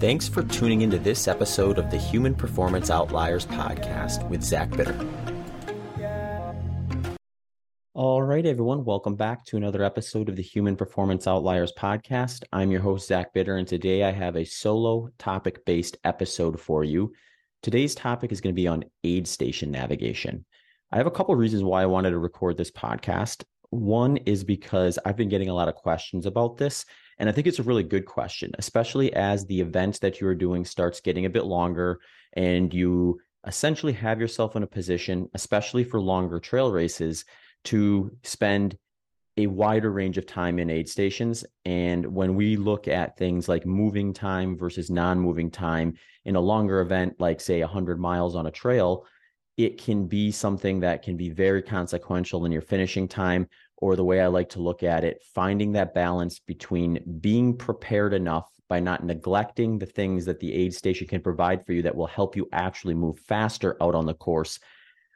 Thanks for tuning into this episode of the Human Performance Outliers podcast with Zach Bitter. All right, everyone, welcome back to another episode of the Human Performance Outliers podcast. I'm your host, Zach Bitter, and today I have a solo topic based episode for you. Today's topic is going to be on aid station navigation. I have a couple of reasons why I wanted to record this podcast. One is because I've been getting a lot of questions about this, and I think it's a really good question, especially as the event that you are doing starts getting a bit longer and you essentially have yourself in a position, especially for longer trail races, to spend a wider range of time in aid stations. And when we look at things like moving time versus non moving time in a longer event, like say 100 miles on a trail, it can be something that can be very consequential in your finishing time or the way I like to look at it, finding that balance between being prepared enough by not neglecting the things that the aid station can provide for you that will help you actually move faster out on the course,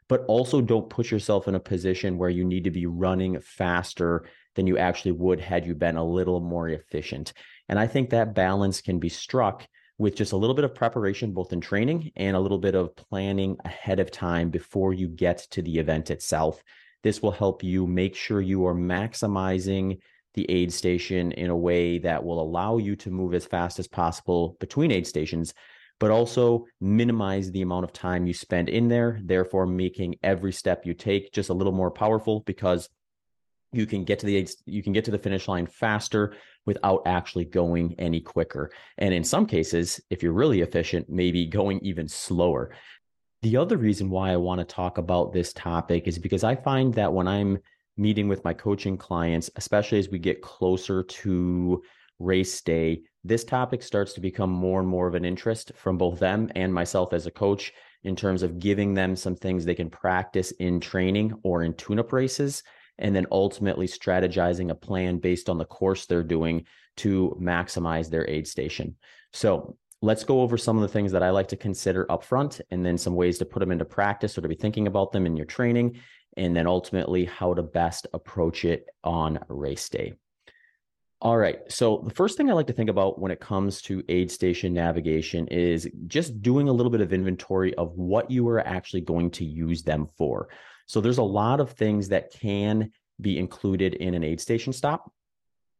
but also don't put yourself in a position where you need to be running faster than you actually would had you been a little more efficient. And I think that balance can be struck with just a little bit of preparation, both in training and a little bit of planning ahead of time before you get to the event itself. This will help you make sure you are maximizing the aid station in a way that will allow you to move as fast as possible between aid stations, but also minimize the amount of time you spend in there, therefore making every step you take just a little more powerful because you can get to the you can get to the finish line faster without actually going any quicker. And in some cases if you're really efficient maybe going even slower. The other reason why i want to talk about this topic is because i find that when i'm meeting with my coaching clients especially as we get closer to race day this topic starts to become more and more of an interest from both them and myself as a coach in terms of giving them some things they can practice in training or in tune-up races and then ultimately strategizing a plan based on the course they're doing to maximize their aid station. So let's go over some of the things that I like to consider upfront and then some ways to put them into practice or to be thinking about them in your training, and then ultimately how to best approach it on race day. All right. So the first thing I like to think about when it comes to aid station navigation is just doing a little bit of inventory of what you are actually going to use them for. So there's a lot of things that can be included in an aid station stop.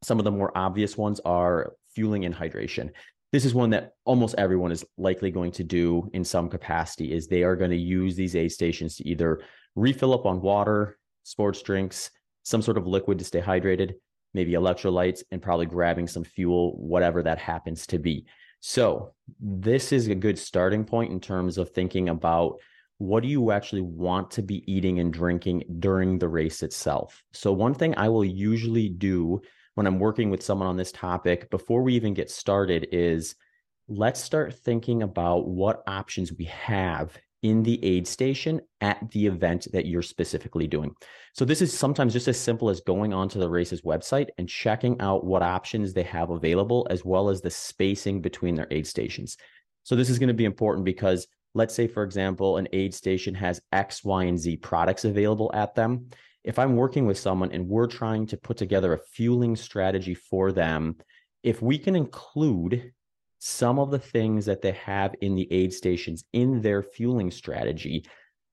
Some of the more obvious ones are fueling and hydration. This is one that almost everyone is likely going to do in some capacity is they are going to use these aid stations to either refill up on water, sports drinks, some sort of liquid to stay hydrated, maybe electrolytes and probably grabbing some fuel whatever that happens to be. So, this is a good starting point in terms of thinking about what do you actually want to be eating and drinking during the race itself? So, one thing I will usually do when I'm working with someone on this topic before we even get started is let's start thinking about what options we have in the aid station at the event that you're specifically doing. So, this is sometimes just as simple as going onto the race's website and checking out what options they have available, as well as the spacing between their aid stations. So, this is going to be important because let's say, for example, an aid station has X, Y, and Z products available at them. If I'm working with someone and we're trying to put together a fueling strategy for them, if we can include some of the things that they have in the aid stations in their fueling strategy,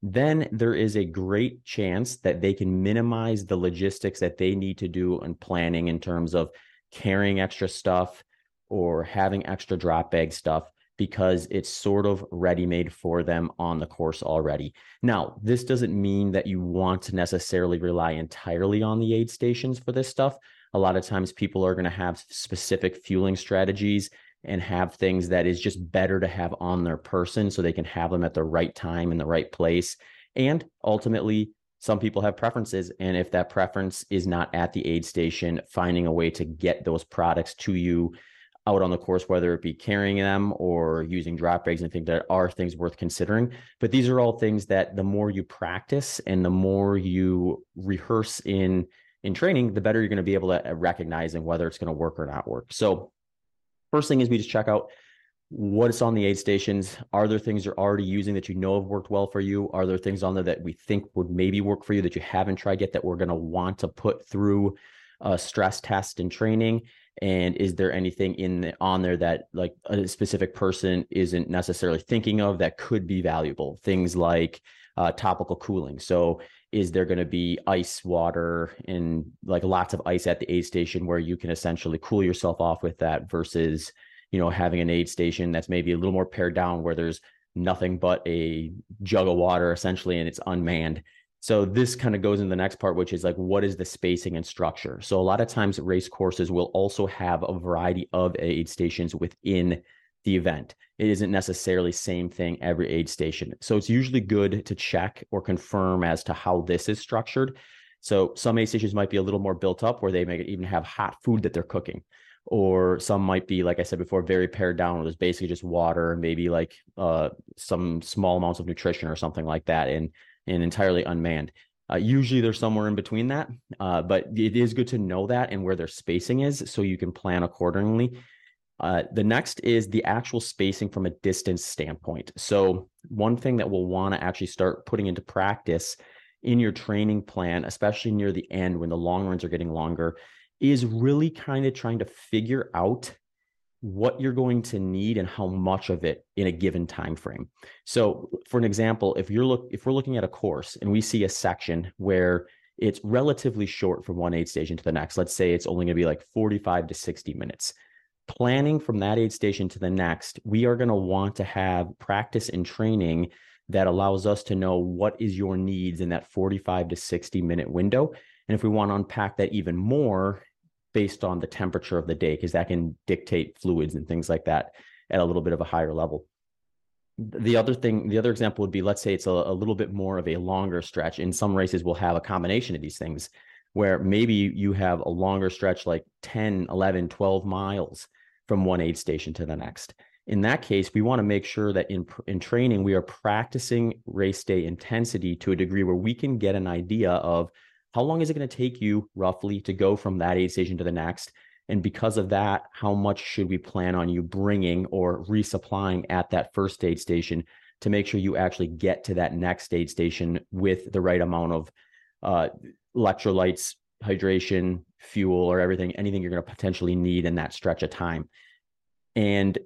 then there is a great chance that they can minimize the logistics that they need to do and planning in terms of carrying extra stuff or having extra drop bag stuff because it's sort of ready made for them on the course already. Now, this doesn't mean that you want to necessarily rely entirely on the aid stations for this stuff. A lot of times people are going to have specific fueling strategies and have things that is just better to have on their person so they can have them at the right time in the right place. And ultimately, some people have preferences. And if that preference is not at the aid station, finding a way to get those products to you out on the course, whether it be carrying them or using drop bags. And I think that are things worth considering. But these are all things that the more you practice and the more you rehearse in in training, the better you're going to be able to uh, recognizing whether it's going to work or not work. So first thing is we just check out what's on the aid stations. Are there things you're already using that you know have worked well for you? Are there things on there that we think would maybe work for you that you haven't tried yet that we're going to want to put through a stress test and training? And is there anything in the, on there that like a specific person isn't necessarily thinking of that could be valuable? Things like uh, topical cooling. So is there going to be ice water and like lots of ice at the aid station where you can essentially cool yourself off with that versus you know having an aid station that's maybe a little more pared down where there's nothing but a jug of water essentially and it's unmanned so this kind of goes into the next part, which is like, what is the spacing and structure? So a lot of times race courses will also have a variety of aid stations within the event. It isn't necessarily same thing every aid station. So it's usually good to check or confirm as to how this is structured. So some aid stations might be a little more built up where they may even have hot food that they're cooking. Or some might be, like I said before, very pared down where there's basically just water maybe like uh, some small amounts of nutrition or something like that. And and entirely unmanned. Uh, usually they're somewhere in between that, uh, but it is good to know that and where their spacing is so you can plan accordingly. Uh, the next is the actual spacing from a distance standpoint. So, one thing that we'll want to actually start putting into practice in your training plan, especially near the end when the long runs are getting longer, is really kind of trying to figure out what you're going to need and how much of it in a given time frame. So, for an example, if you're look if we're looking at a course and we see a section where it's relatively short from one aid station to the next, let's say it's only going to be like 45 to 60 minutes. Planning from that aid station to the next, we are going to want to have practice and training that allows us to know what is your needs in that 45 to 60 minute window. And if we want to unpack that even more based on the temperature of the day because that can dictate fluids and things like that at a little bit of a higher level. The other thing the other example would be let's say it's a, a, little bit more of a longer stretch in some races we'll have a combination of these things where maybe you have a longer stretch like 10 11 12 miles from one aid station to the next. In that case we want to make sure that in in training we are practicing race day intensity to a degree where we can get an idea of how long is it going to take you roughly to go from that aid station to the next? And because of that, how much should we plan on you bringing or resupplying at that first aid station to make sure you actually get to that next aid station with the right amount of uh, electrolytes, hydration, fuel, or everything, anything you're going to potentially need in that stretch of time. And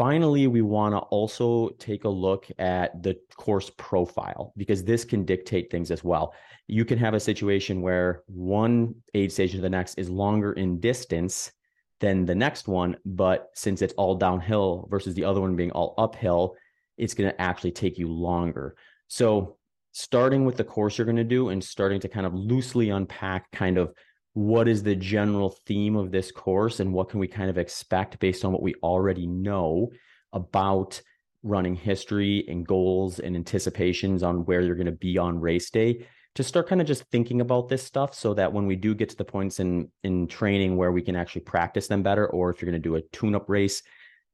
Finally, we want to also take a look at the course profile because this can dictate things as well. You can have a situation where one aid station to the next is longer in distance than the next one, but since it's all downhill versus the other one being all uphill, it's going to actually take you longer. So, starting with the course you're going to do and starting to kind of loosely unpack kind of what is the general theme of this course and what can we kind of expect based on what we already know about running history and goals and anticipations on where you're going to be on race day to start kind of just thinking about this stuff so that when we do get to the points in in training where we can actually practice them better or if you're going to do a tune up race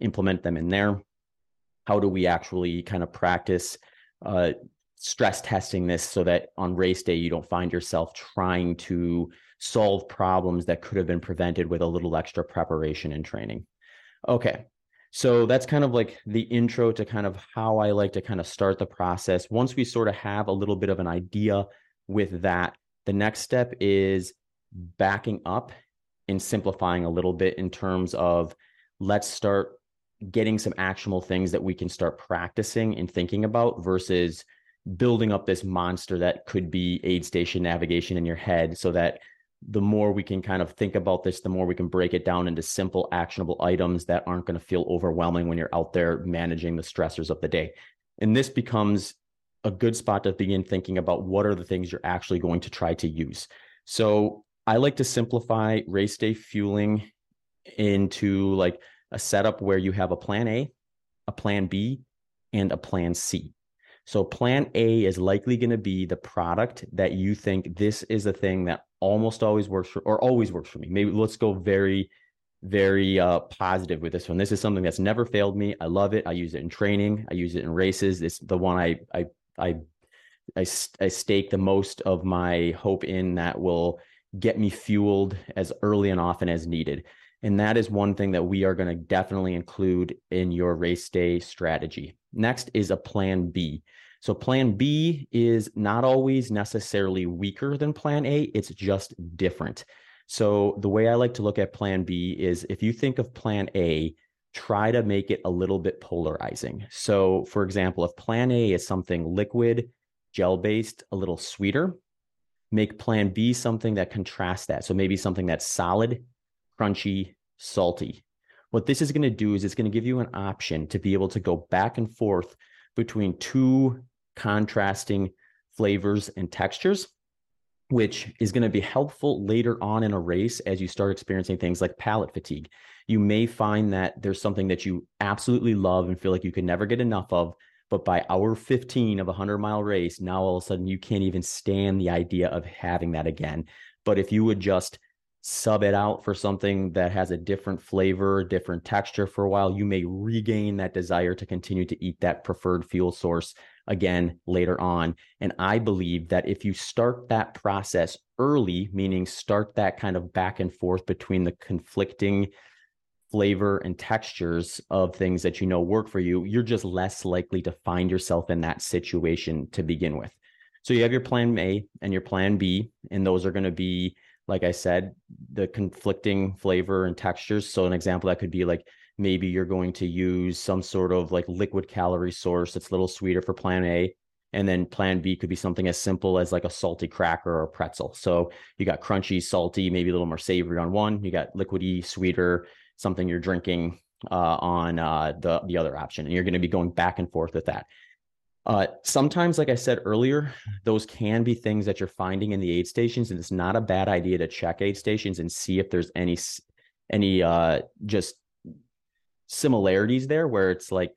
implement them in there how do we actually kind of practice uh, stress testing this so that on race day you don't find yourself trying to solve problems that could have been prevented with a little extra preparation and training. Okay. So that's kind of like the intro to kind of how I like to kind of start the process. Once we sort of have a little bit of an idea with that, the next step is backing up and simplifying a little bit in terms of let's start getting some actionable things that we can start practicing and thinking about versus building up this monster that could be aid station navigation in your head so that the more we can kind of think about this, the more we can break it down into simple, actionable items that aren't going to feel overwhelming when you're out there managing the stressors of the day. And this becomes a good spot to begin thinking about what are the things you're actually going to try to use. So I like to simplify race day fueling into like a setup where you have a plan A, a plan B, and a plan C. So plan A is likely going to be the product that you think this is the thing that almost always works for or always works for me. Maybe let's go very very uh, positive with this one. This is something that's never failed me. I love it. I use it in training. I use it in races. It's the one I I I I, I stake the most of my hope in that will get me fueled as early and often as needed. And that is one thing that we are going to definitely include in your race day strategy. Next is a plan B. So plan B is not always necessarily weaker than plan A, it's just different. So the way I like to look at plan B is if you think of plan A, try to make it a little bit polarizing. So for example, if plan A is something liquid, gel based, a little sweeter, make plan B something that contrasts that. So maybe something that's solid, crunchy, salty. What this is going to do is it's going to give you an option to be able to go back and forth between two contrasting flavors and textures, which is going to be helpful later on in a race as you start experiencing things like palate fatigue. You may find that there's something that you absolutely love and feel like you can never get enough of. But by hour 15 of a 100 mile race, now all of a sudden you can't even stand the idea of having that again. But if you would just sub it out for something that has a different flavor, different texture for a while, you may regain that desire to continue to eat that preferred fuel source again later on. And I believe that if you start that process early, meaning start that kind of back and forth between the conflicting flavor and textures of things that you know work for you, you're just less likely to find yourself in that situation to begin with. So you have your plan A and your plan B, and those are going to be like I said, the conflicting flavor and textures. So an example that could be like maybe you're going to use some sort of like liquid calorie source that's a little sweeter for plan A. And then plan B could be something as simple as like a salty cracker or pretzel. So you got crunchy, salty, maybe a little more savory on one. You got liquidy, sweeter, something you're drinking uh, on uh, the the other option, and you're going to be going back and forth with that. Uh, sometimes, like I said earlier, those can be things that you're finding in the aid stations, and it's not a bad idea to check aid stations and see if there's any any uh, just similarities there, where it's like,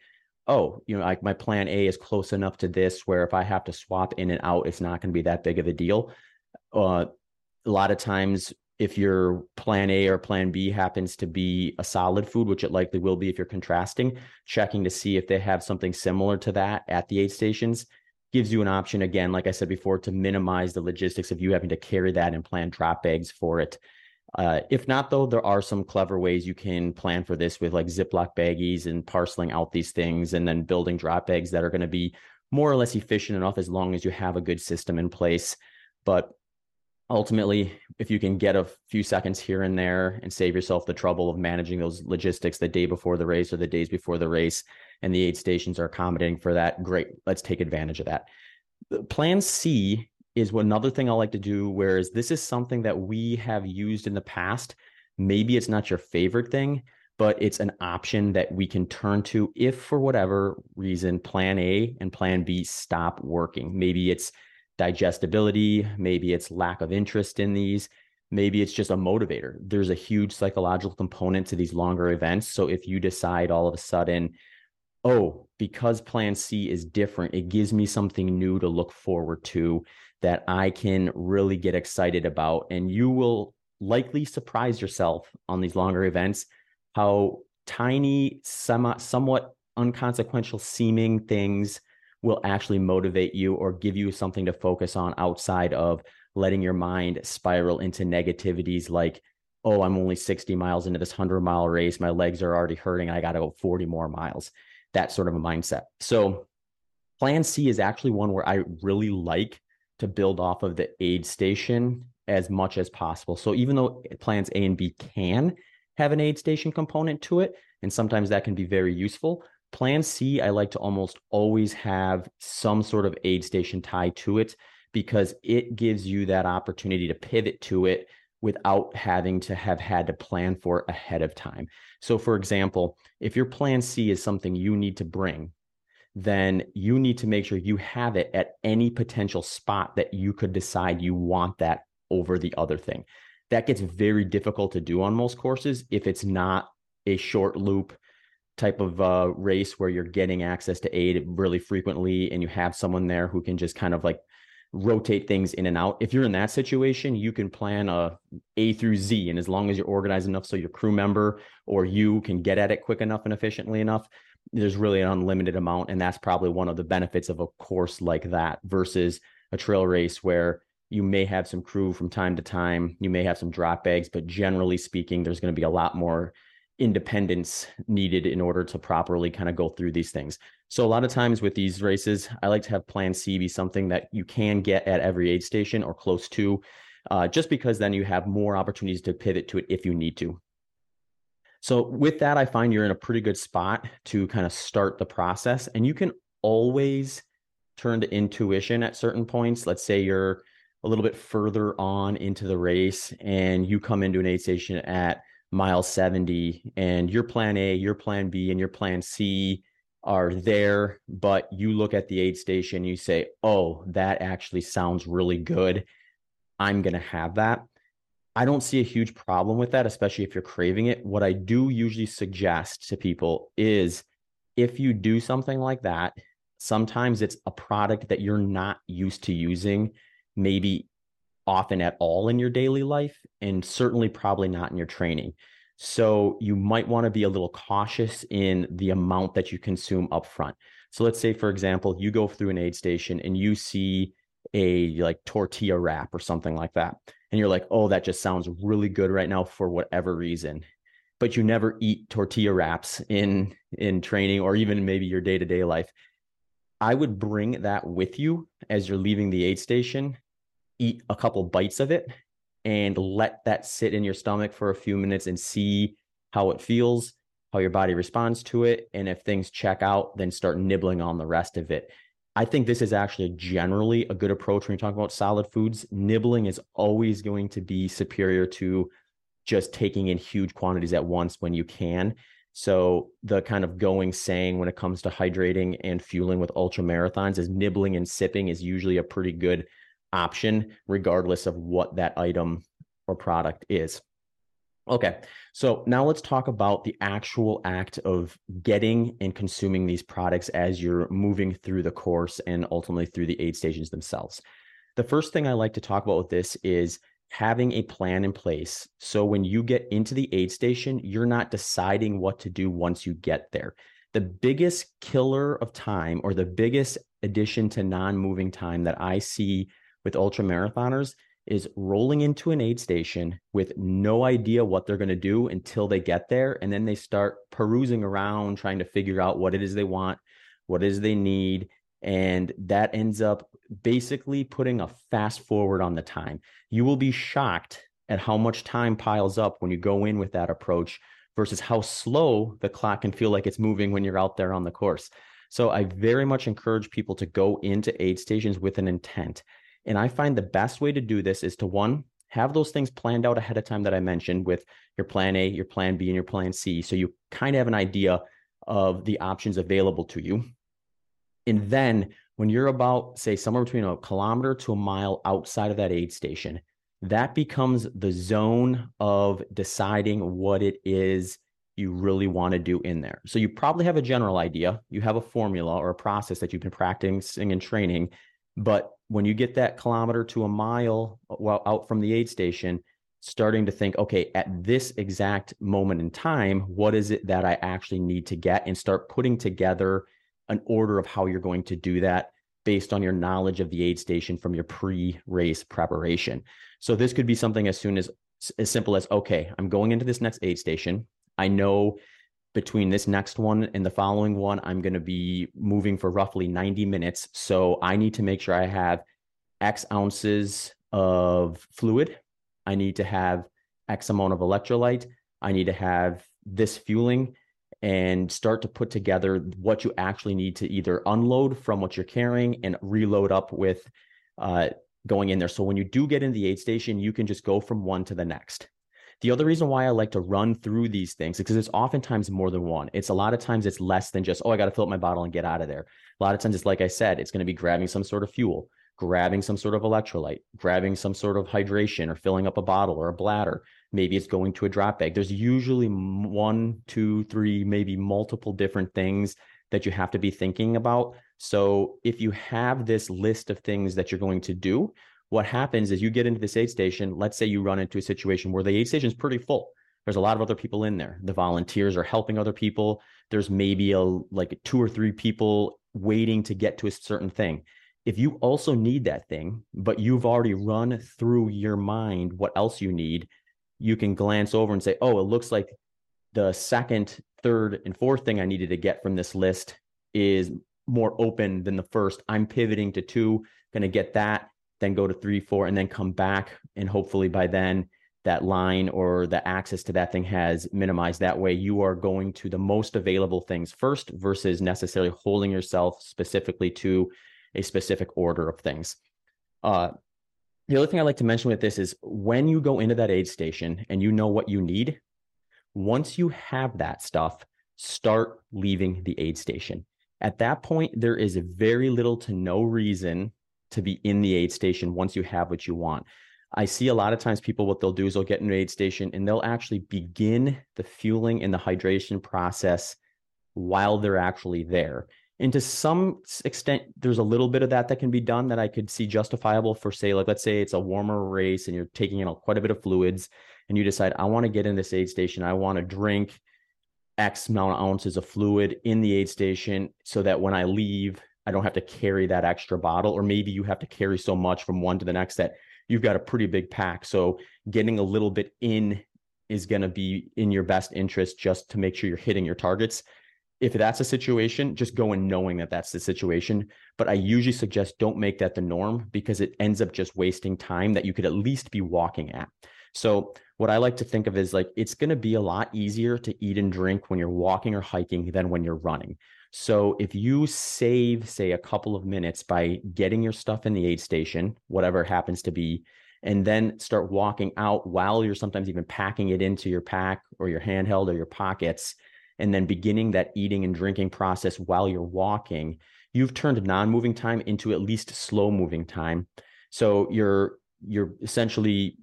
oh, you know, like my plan A is close enough to this, where if I have to swap in and out, it's not going to be that big of a deal. Uh, a lot of times if your plan A or plan B happens to be a solid food, which it likely will be if you're contrasting, checking to see if they have something similar to that at the aid stations gives you an option again, like I said before, to minimize the logistics of you having to carry that and plan drop bags for it. Uh, if not, though, there are some clever ways you can plan for this with like Ziploc baggies and parceling out these things and then building drop bags that are going to be more or less efficient enough as long as you have a good system in place. But ultimately, if you can get a few seconds here and there and save yourself the trouble of managing those logistics the day before the race or the days before the race, and the aid stations are accommodating for that, great. Let's take advantage of that. Plan C is another thing I like to do, whereas this is something that we have used in the past. Maybe it's not your favorite thing, but it's an option that we can turn to if for whatever reason plan A and plan B stop working. Maybe it's digestibility, maybe it's lack of interest in these, maybe it's just a motivator. There's a huge psychological component to these longer events. So if you decide all of a sudden, oh, because plan C is different, it gives me something new to look forward to that I can really get excited about. And you will likely surprise yourself on these longer events how tiny, somewhat, unconsequential seeming things will actually motivate you or give you something to focus on outside of letting your mind spiral into negativities like oh i'm only 60 miles into this 100 mile race my legs are already hurting i got to go 40 more miles that sort of a mindset so plan c is actually one where i really like to build off of the aid station as much as possible so even though plans a and b can have an aid station component to it and sometimes that can be very useful Plan C, I like to almost always have some sort of aid station tied to it because it gives you that opportunity to pivot to it without having to have had to plan for ahead of time. So, for example, if your plan C is something you need to bring, then you need to make sure you have it at any potential spot that you could decide you want that over the other thing. That gets very difficult to do on most courses if it's not a short loop type of uh, race where you're getting access to aid really frequently and you have someone there who can just kind of like rotate things in and out. If you're in that situation, you can plan a A through Z. And as long as you're organized enough so your crew member or you can get at it quick enough and efficiently enough, there's really an unlimited amount. And that's probably one of the benefits of a course like that versus a trail race where you may have some crew from time to time, you may have some drop bags, but generally speaking, there's going to be a lot more independence needed in order to properly kind of go through these things. So a lot of times with these races, I like to have plan C be something that you can get at every aid station or close to. uh, just because then you have more opportunities to pivot to it if you need to. So, with that, I find you're in a pretty good spot to kind of start the process. And you can always turn to intuition at certain points. Let's say you're a little bit further on into the race and you come into an aid station at mile 70 and your plan A, your plan B, and your plan C are there, but you look at the aid station, you say, oh, that actually sounds really good. I'm going to have that. I don't see a huge problem with that, especially if you're craving it. What I do usually suggest to people is if you do something like that, sometimes it's a product that you're not used to using, maybe often at all in your daily life, and certainly probably not in your training. So you might want to be a little cautious in the amount that you consume upfront. So let's say, for example, you go through an aid station and you see a like tortilla wrap or something like that. And you're like, oh, that just sounds really good right now for whatever reason. But you never eat tortilla wraps in in training or even maybe your day-to-day life. I would bring that with you as you're leaving the aid station, eat a couple bites of it and let that sit in your stomach for a few minutes and see how it feels, how your body responds to it. And if things check out, then start nibbling on the rest of it. I think this is actually generally a good approach when you talk about solid foods. Nibbling is always going to be superior to just taking in huge quantities at once when you can. So the kind of going saying when it comes to hydrating and fueling with ultra marathons is nibbling and sipping is usually a pretty good option, regardless of what that item or product is. Okay, so now let's talk about the actual act of getting and consuming these products as you're moving through the course and ultimately through the aid stations themselves. The first thing I like to talk about with this is having a plan in place. So when you get into the aid station, you're not deciding what to do once you get there. The biggest killer of time or the biggest addition to non moving time that I see with ultra marathoners is rolling into an aid station with no idea what they're going to do until they get there. And then they start perusing around, trying to figure out what it is they want, what it is they need. And that ends up basically putting a fast forward on the time. You will be shocked at how much time piles up when you go in with that approach versus how slow the clock can feel like it's moving when you're out there on the course. So I very much encourage people to go into aid stations with an intent. And I find the best way to do this is to one, have those things planned out ahead of time that I mentioned with your plan A, your plan B, and your plan C. So you kind of have an idea of the options available to you. And then when you're about, say, somewhere between a kilometer to a mile outside of that aid station, that becomes the zone of deciding what it is you really want to do in there. So you probably have a general idea, you have a formula or a process that you've been practicing and training, but when you get that kilometer to a mile uh, well, out from the aid station, starting to think, okay, at this exact moment in time, what is it that I actually need to get and start putting together an order of how you're going to do that based on your knowledge of the aid station from your pre-race preparation. So this could be something as soon as as simple as okay, I'm going into this next aid station. I know between this next one and the following one, I'm going to be moving for roughly 90 minutes. So I need to make sure I have X ounces of fluid. I need to have X amount of electrolyte. I need to have this fueling and start to put together what you actually need to either unload from what you're carrying and reload up with uh, going in there. So when you do get in the aid station, you can just go from one to the next. The other reason why I like to run through these things is because it's oftentimes more than one. It's a lot of times it's less than just, oh, I got to fill up my bottle and get out of there. A lot of times it's like I said, it's going to be grabbing some sort of fuel, grabbing some sort of electrolyte, grabbing some sort of hydration or filling up a bottle or a bladder. Maybe it's going to a drop bag. There's usually one, two, three, maybe multiple different things that you have to be thinking about. So if you have this list of things that you're going to do, what happens is you get into this aid station. Let's say you run into a situation where the aid station is pretty full. There's a lot of other people in there. The volunteers are helping other people. There's maybe a like two or three people waiting to get to a certain thing. If you also need that thing, but you've already run through your mind what else you need, you can glance over and say, "Oh, it looks like the second, third, and fourth thing I needed to get from this list is more open than the first. I'm pivoting to two, going to get that then go to three, four, and then come back. And hopefully by then, that line or the access to that thing has minimized. That way, you are going to the most available things first versus necessarily holding yourself specifically to a specific order of things. Uh, the other thing I like to mention with this is when you go into that aid station and you know what you need, once you have that stuff, start leaving the aid station. At that point, there is very little to no reason to be in the aid station once you have what you want. I see a lot of times people, what they'll do is they'll get in an aid station and they'll actually begin the fueling and the hydration process while they're actually there. And to some extent, there's a little bit of that that can be done that I could see justifiable for, say, like let's say it's a warmer race and you're taking in a, quite a bit of fluids, and you decide I want to get in this aid station, I want to drink X amount of ounces of fluid in the aid station, so that when I leave, I don't have to carry that extra bottle, or maybe you have to carry so much from one to the next that you've got a pretty big pack. So getting a little bit in is going to be in your best interest just to make sure you're hitting your targets. If that's a situation, just go in knowing that that's the situation. But I usually suggest don't make that the norm because it ends up just wasting time that you could at least be walking at. So, what I like to think of is like it's going to be a lot easier to eat and drink when you're walking or hiking than when you're running. So if you save, say, a couple of minutes by getting your stuff in the aid station, whatever happens to be, and then start walking out while you're sometimes even packing it into your pack or your handheld or your pockets, and then beginning that eating and drinking process while you're walking, you've turned non-moving time into at least slow moving time. So you're you're essentially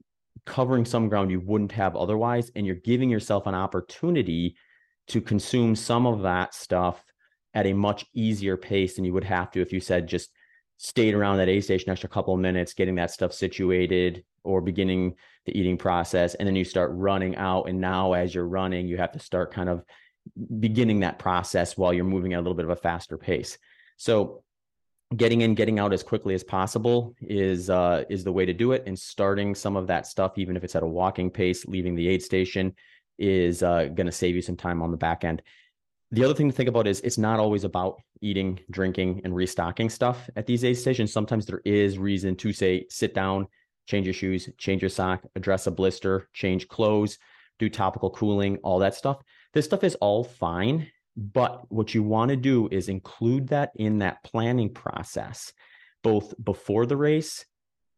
covering some ground you wouldn't have otherwise, and you're giving yourself an opportunity to consume some of that stuff at a much easier pace than you would have to if you said just stayed around that aid station extra couple of minutes, getting that stuff situated or beginning the eating process. And then you start running out. And now, as you're running, you have to start kind of beginning that process while you're moving at a little bit of a faster pace. So, getting in, getting out as quickly as possible is uh, is the way to do it. And starting some of that stuff, even if it's at a walking pace, leaving the aid station, is uh, going to save you some time on the back end the other thing to think about is it's not always about eating, drinking, and restocking stuff at these aid stations. Sometimes there is reason to say, sit down, change your shoes, change your sock, address a blister, change clothes, do topical cooling, all that stuff. This stuff is all fine. But what you want to do is include that in that planning process, both before the race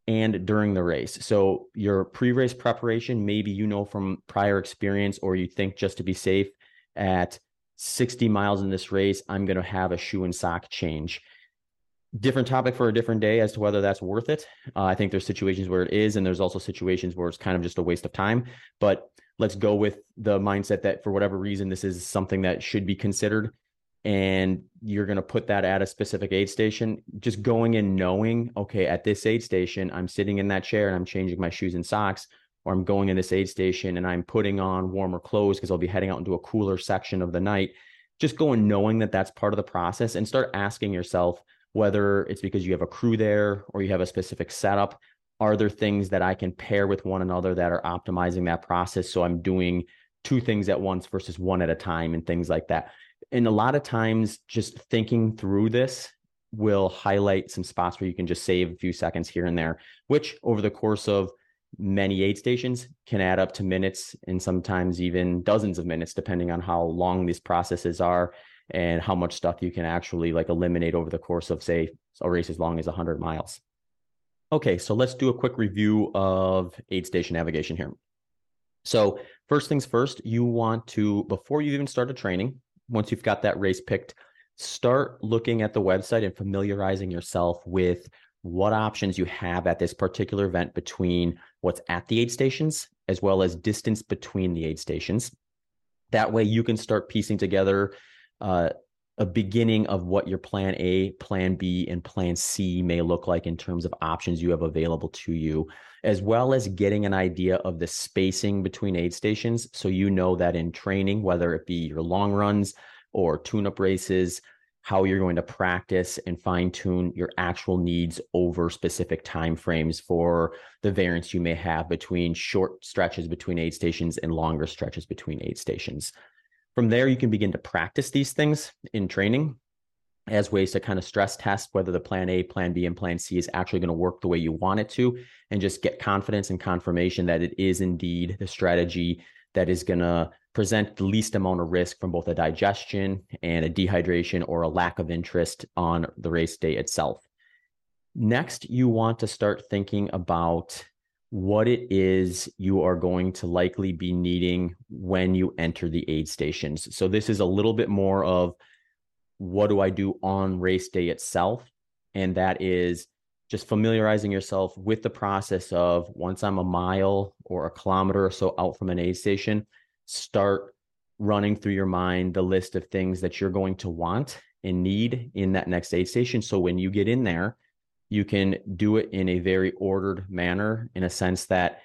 and during the race. So your pre-race preparation, maybe you know from prior experience, or you think just to be safe at 60 miles in this race, I'm going to have a shoe and sock change. Different topic for a different day as to whether that's worth it. Uh, I think there's situations where it is, and there's also situations where it's kind of just a waste of time. But let's go with the mindset that for whatever reason, this is something that should be considered. And you're going to put that at a specific aid station, just going in knowing, okay, at this aid station, I'm sitting in that chair and I'm changing my shoes and socks or I'm going in this aid station and I'm putting on warmer clothes because I'll be heading out into a cooler section of the night. Just go and knowing that that's part of the process and start asking yourself whether it's because you have a crew there or you have a specific setup. Are there things that I can pair with one another that are optimizing that process? So I'm doing two things at once versus one at a time and things like that. And a lot of times, just thinking through this will highlight some spots where you can just save a few seconds here and there, which over the course of many aid stations can add up to minutes and sometimes even dozens of minutes depending on how long these processes are and how much stuff you can actually like eliminate over the course of say a race as long as 100 miles. Okay so let's do a quick review of aid station navigation here. So first things first you want to before you even start a training once you've got that race picked start looking at the website and familiarizing yourself with what options you have at this particular event between what's at the aid stations as well as distance between the aid stations. That way, you can start piecing together uh, a beginning of what your plan A, plan B, and plan C may look like in terms of options you have available to you, as well as getting an idea of the spacing between aid stations. So you know that in training, whether it be your long runs or tune up races, how you're going to practice and fine tune your actual needs over specific time frames for the variance you may have between short stretches between aid stations and longer stretches between aid stations. From there, you can begin to practice these things in training. as ways to kind of stress test whether the plan A, plan B, and plan C is actually going to work the way you want it to, and just get confidence and confirmation that it is indeed the strategy that is going to present the least amount of risk from both a digestion and a dehydration or a lack of interest on the race day itself. Next, you want to start thinking about what it is you are going to likely be needing when you enter the aid stations. So, this is a little bit more of what do I do on race day itself? And that is just familiarizing yourself with the process of once I'm a mile or a kilometer or so out from an aid station, start running through your mind the list of things that you're going to want and need in that next aid station. So when you get in there, you can do it in a very ordered manner in a sense that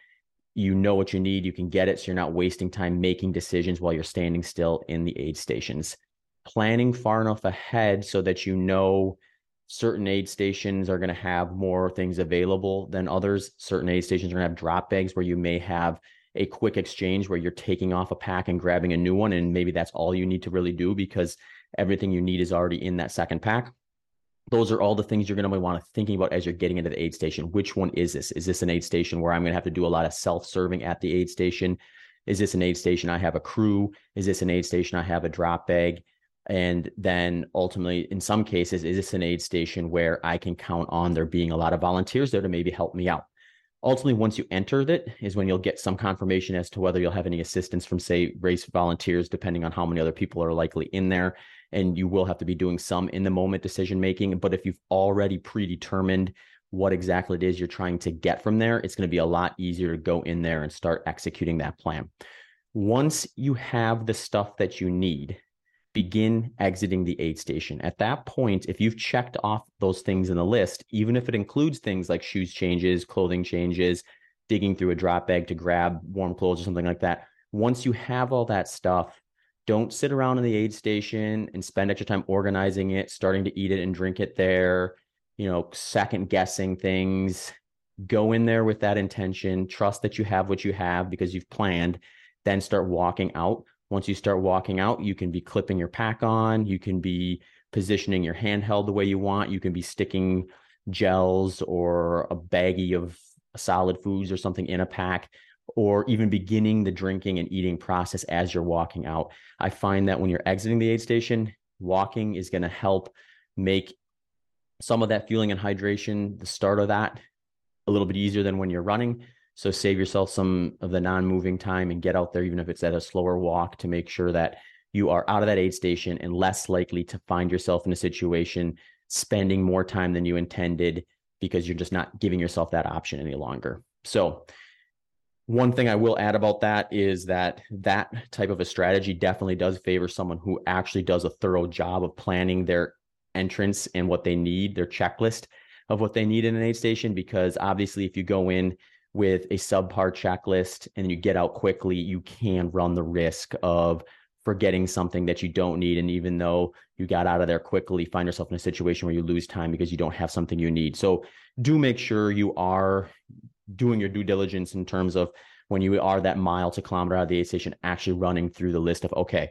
you know what you need, you can get it. So you're not wasting time making decisions while you're standing still in the aid stations planning far enough ahead so that you know certain aid stations are going to have more things available than others. Certain aid stations are going to have drop bags where you may have a quick exchange where you're taking off a pack and grabbing a new one. And maybe that's all you need to really do because everything you need is already in that second pack. Those are all the things you're going to want to thinking about as you're getting into the aid station. Which one is this? Is this an aid station where I'm going to have to do a lot of self-serving at the aid station? Is this an aid station I have a crew? Is this an aid station I have a drop bag? And then ultimately, in some cases, is this an aid station where I can count on there being a lot of volunteers there to maybe help me out? Ultimately, once you enter it, is when you'll get some confirmation as to whether you'll have any assistance from, say, race volunteers, depending on how many other people are likely in there. And you will have to be doing some in the moment decision making. But if you've already predetermined what exactly it is you're trying to get from there, it's going to be a lot easier to go in there and start executing that plan. Once you have the stuff that you need, begin exiting the aid station. At that point, if you've checked off those things in the list, even if it includes things like shoes changes, clothing changes, digging through a drop bag to grab warm clothes or something like that, once you have all that stuff, don't sit around in the aid station and spend extra time organizing it, starting to eat it and drink it there, you know, second guessing things. Go in there with that intention, trust that you have what you have because you've planned, then start walking out once you start walking out, you can be clipping your pack on, you can be positioning your handheld the way you want, you can be sticking gels or a baggie of solid foods or something in a pack or even beginning the drinking and eating process as you're walking out. I find that when you're exiting the aid station, walking is going to help make some of that fueling and hydration, the start of that, a little bit easier than when you're running. So save yourself some of the non-moving time and get out there, even if it's at a slower walk, to make sure that you are out of that aid station and less likely to find yourself in a situation spending more time than you intended because you're just not giving yourself that option any longer. So one thing I will add about that is that that type of a strategy definitely does favor someone who actually does a thorough job of planning their entrance and what they need, their checklist of what they need in an aid station. Because obviously, if you go in with a subpar checklist and you get out quickly, you can run the risk of forgetting something that you don't need. And even though you got out of there quickly, find yourself in a situation where you lose time because you don't have something you need. So do make sure you are doing your due diligence in terms of when you are that mile to kilometer out of the aid station, actually running through the list of, okay,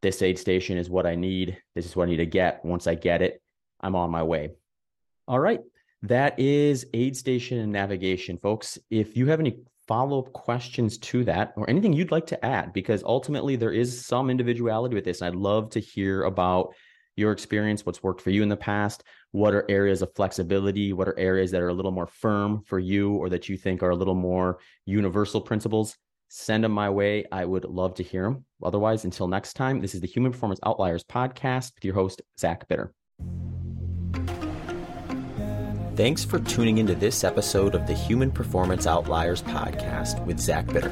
this aid station is what I need. This is what I need to get. Once I get it, I'm on my way. All right that is aid station and navigation, folks. If you have any follow up questions to that or anything you'd like to add, because ultimately there is some individuality with this. I'd love to hear about your experience, what's worked for you in the past, what are areas of flexibility, what are areas that are a little more firm for you or that you think are a little more universal principles. Send them my way. I would love to hear them. Otherwise, until next time, this is the Human Performance Outliers podcast with your host, Zach Bitter. Thanks for tuning into this episode of the Human Performance Outliers podcast with Zach Bitter.